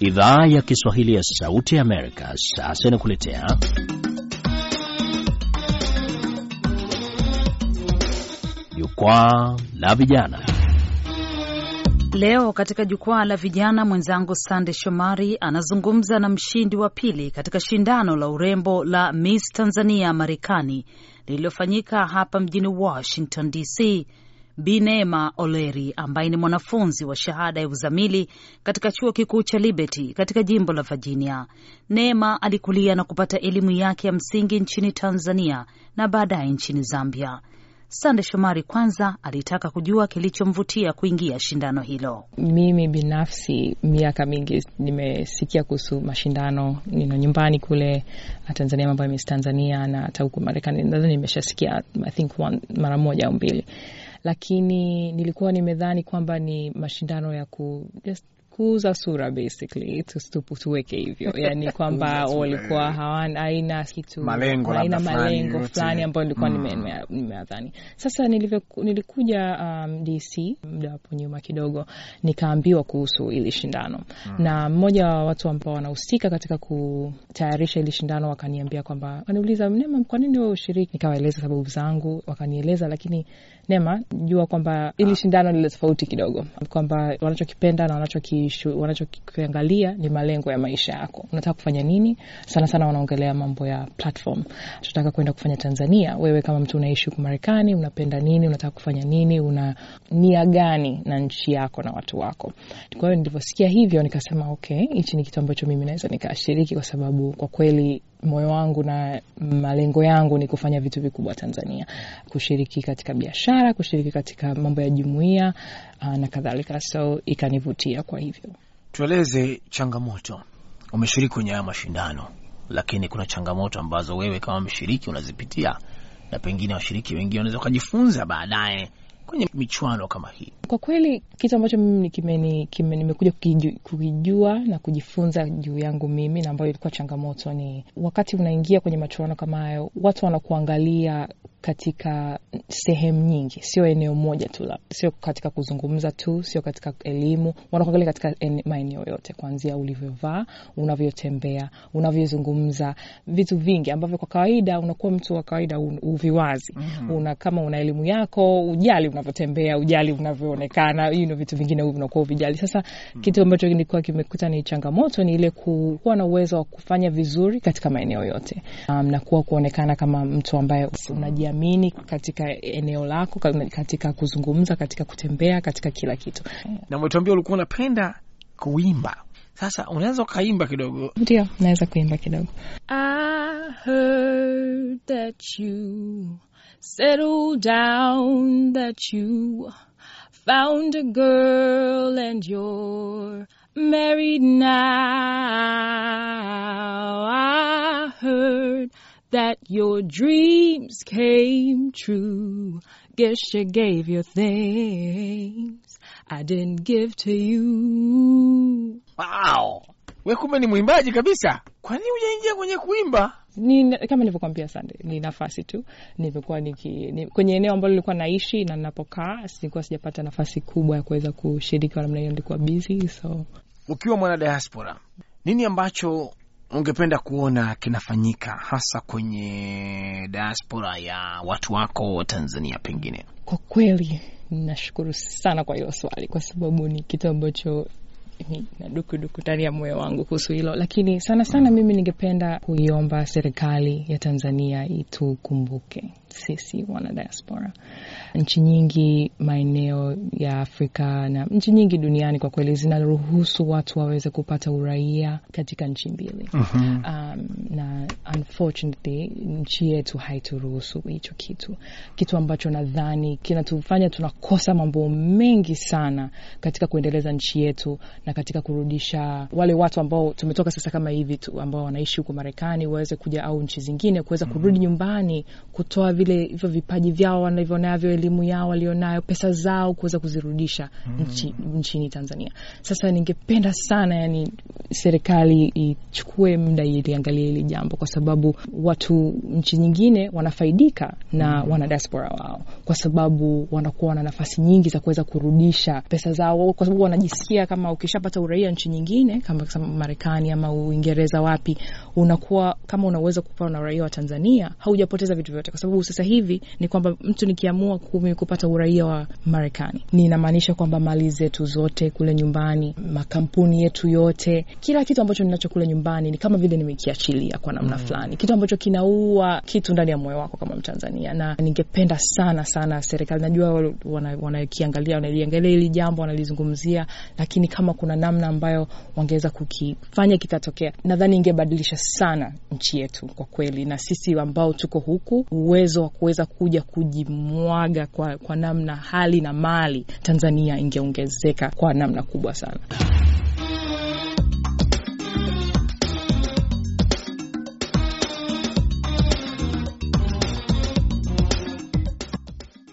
Idhaa ya Kiswahili ya Sauti ya Amerika sasa inakuletea Jukwaa la Vijana. Leo katika Jukwaa la Vijana, mwenzangu Sande Shomari anazungumza na mshindi wa pili katika shindano la urembo la Miss Tanzania Marekani lililofanyika hapa mjini Washington DC, Bi Neema Oleri ambaye ni mwanafunzi wa shahada ya uzamili katika chuo kikuu cha Liberty katika jimbo la Virginia. Neema alikulia na kupata elimu yake ya msingi nchini Tanzania na baadaye nchini Zambia. Sande Shomari kwanza alitaka kujua kilichomvutia kuingia shindano hilo. Mimi binafsi miaka mingi nimesikia kuhusu mashindano nino nyumbani kule Tanzania, mambo ya Miss Tanzania na hata huku Marekani nadhani nimeshasikia I think one, mara moja au mbili, lakini nilikuwa nimedhani kwamba ni mashindano ya ku just kuuza sura basically, tuweke hivyo, yani kwamba walikuwa hawana aina kitu malengo aina malengo fulani ambayo nilikuwa Mm. nimeadhani. Sasa nilikuja um, DC muda hapo nyuma kidogo, nikaambiwa kuhusu ili shindano na mmoja wa watu ambao wanahusika katika kutayarisha ili shindano wakaniambia kwamba, waniuliza Nema, kwa nini wewe ushiriki? Nikawaeleza sababu zangu, wakanieleza, lakini Nema, jua kwamba ili shindano lile tofauti kidogo, kwamba wanachokipenda na wanachokishu- wanachokiangalia ni malengo ya maisha yako. Unataka kufanya nini? Sana sana wanaongelea mambo ya platform. Tunataka kwenda kufanya Tanzania. Wewe kama mtu unaishi huku Marekani, unapenda nini? Unataka kufanya nini? Una nia gani na nchi yako na watu wako? Kwa hiyo nilivyosikia hivyo, nikasema okay, hichi ni kitu ambacho mimi naweza nikashiriki, kwa sababu kwa kweli moyo wangu na malengo yangu ni kufanya vitu vikubwa Tanzania, kushiriki katika biashara, kushiriki katika mambo ya jumuiya ah, na kadhalika, so ikanivutia kwa hivyo. Tueleze changamoto. Umeshiriki kwenye haya mashindano, lakini kuna changamoto ambazo wewe kama mshiriki unazipitia, na pengine washiriki wengine wanaweza ukajifunza baadaye kwenye michuano kama hii. Kwa kweli kitu ambacho mimi nimekuja kukijua na kujifunza juu yangu mimi na ambayo ilikuwa changamoto ni wakati unaingia kwenye machuano kama hayo, watu wanakuangalia katika sehemu nyingi, sio eneo moja tu, sio katika kuzungumza tu, sio katika elimu, wanakuangalia katika maeneo yote, kuanzia ulivyovaa, unavyotembea, unavyozungumza, vitu vingi ambavyo kwa kawaida unakuwa mtu wa kawaida uviwazi. mm -hmm. una kama una elimu yako, ujali unavyotembea, ujali unavyoonekana, you know, vitu vingine hivi unakuwa uvijali. Sasa kitu ambacho kilikuwa kimekuta ni changamoto ni ile kuwa na uwezo wa kufanya vizuri katika maeneo yote, um, na kuwa kuonekana kama mtu ambaye unajiamini katika eneo lako, katika kuzungumza, katika kutembea, katika kila kitu. Na umetuambia ulikuwa unapenda kuimba, sasa unaweza ukaimba kidogo? Ndio, naweza kuimba kidogo. I heard that you settled down, that you found a girl and you're married now. I heard that your dreams came true. Guess you gave your things I didn't give to you. Wow, we kumbe ni mwimbaji kabisa. Kwa nini hujaingia kwenye kuimba? ni kama nilivyokuambia Sunday, ni nafasi tu. Nimekuwa niki ni, kwenye eneo ambalo nilikuwa naishi na ninapokaa, sikuwa sijapata nafasi kubwa ya kuweza kushiriki kwa namna hiyo, nilikuwa busy so Ukiwa mwana diaspora, nini ambacho ungependa kuona kinafanyika hasa kwenye diaspora ya watu wako wa Tanzania pengine? Kwa kweli nashukuru sana kwa hilo swali, kwa sababu ni kitu ambacho na dukuduku ndani ya moyo wangu kuhusu hilo, lakini sana sana mimi ningependa kuiomba serikali ya Tanzania itukumbuke sisi wana diaspora. Nchi nyingi maeneo ya Afrika na nchi nyingi duniani kwa kweli zinaruhusu watu waweze kupata uraia katika nchi mbili. Um, na unfortunately nchi yetu haituruhusu hicho kitu, kitu ambacho nadhani kinatufanya tunakosa mambo mengi sana katika kuendeleza nchi yetu na katika kurudisha wale watu ambao tumetoka sasa kama hivi tu, ambao wanaishi huko Marekani waweze kuja au nchi zingine kuweza kurudi nyumbani kutoa vile hivyo vipaji vyao wanavyonavyo, elimu yao walionayo, pesa zao kuweza kuzirudisha nchi, nchini Tanzania. Sasa ningependa sana yani serikali ichukue muda iliangalie hili jambo, kwa sababu watu nchi nyingine wanafaidika na wana diaspora wao, kwa sababu wanakuwa na nafasi nyingi za kuweza kurudisha pesa zao, kwa sababu wanajisikia kama ukishapata uraia nchi nyingine kama Marekani ama Uingereza, wapi, unakuwa kama unaweza kupewa na uraia wa Tanzania, haujapoteza vitu vyote, kwa sababu sasa hivi ni kwamba mtu nikiamua kumi kupata uraia wa Marekani, ninamaanisha kwamba mali zetu zote kule nyumbani, makampuni yetu yote, kila kitu ambacho ninacho kule nyumbani ni kama vile nimekiachilia kwa namna fulani, kitu ambacho kinaua kitu ndani ya moyo wako kama Mtanzania. Na ningependa sana sana serikali, najua wanakiangalia, wana wanaliangalia hili jambo, wanalizungumzia, lakini kama kuna namna ambayo wangeweza kukifanya kikatokea, nadhani ingebadilisha sana nchi yetu kwa kweli, na sisi ambao tuko huku, uwezo wa kuweza kuja kujimwaga kwa, kwa namna hali na mali Tanzania ingeongezeka kwa namna kubwa sana.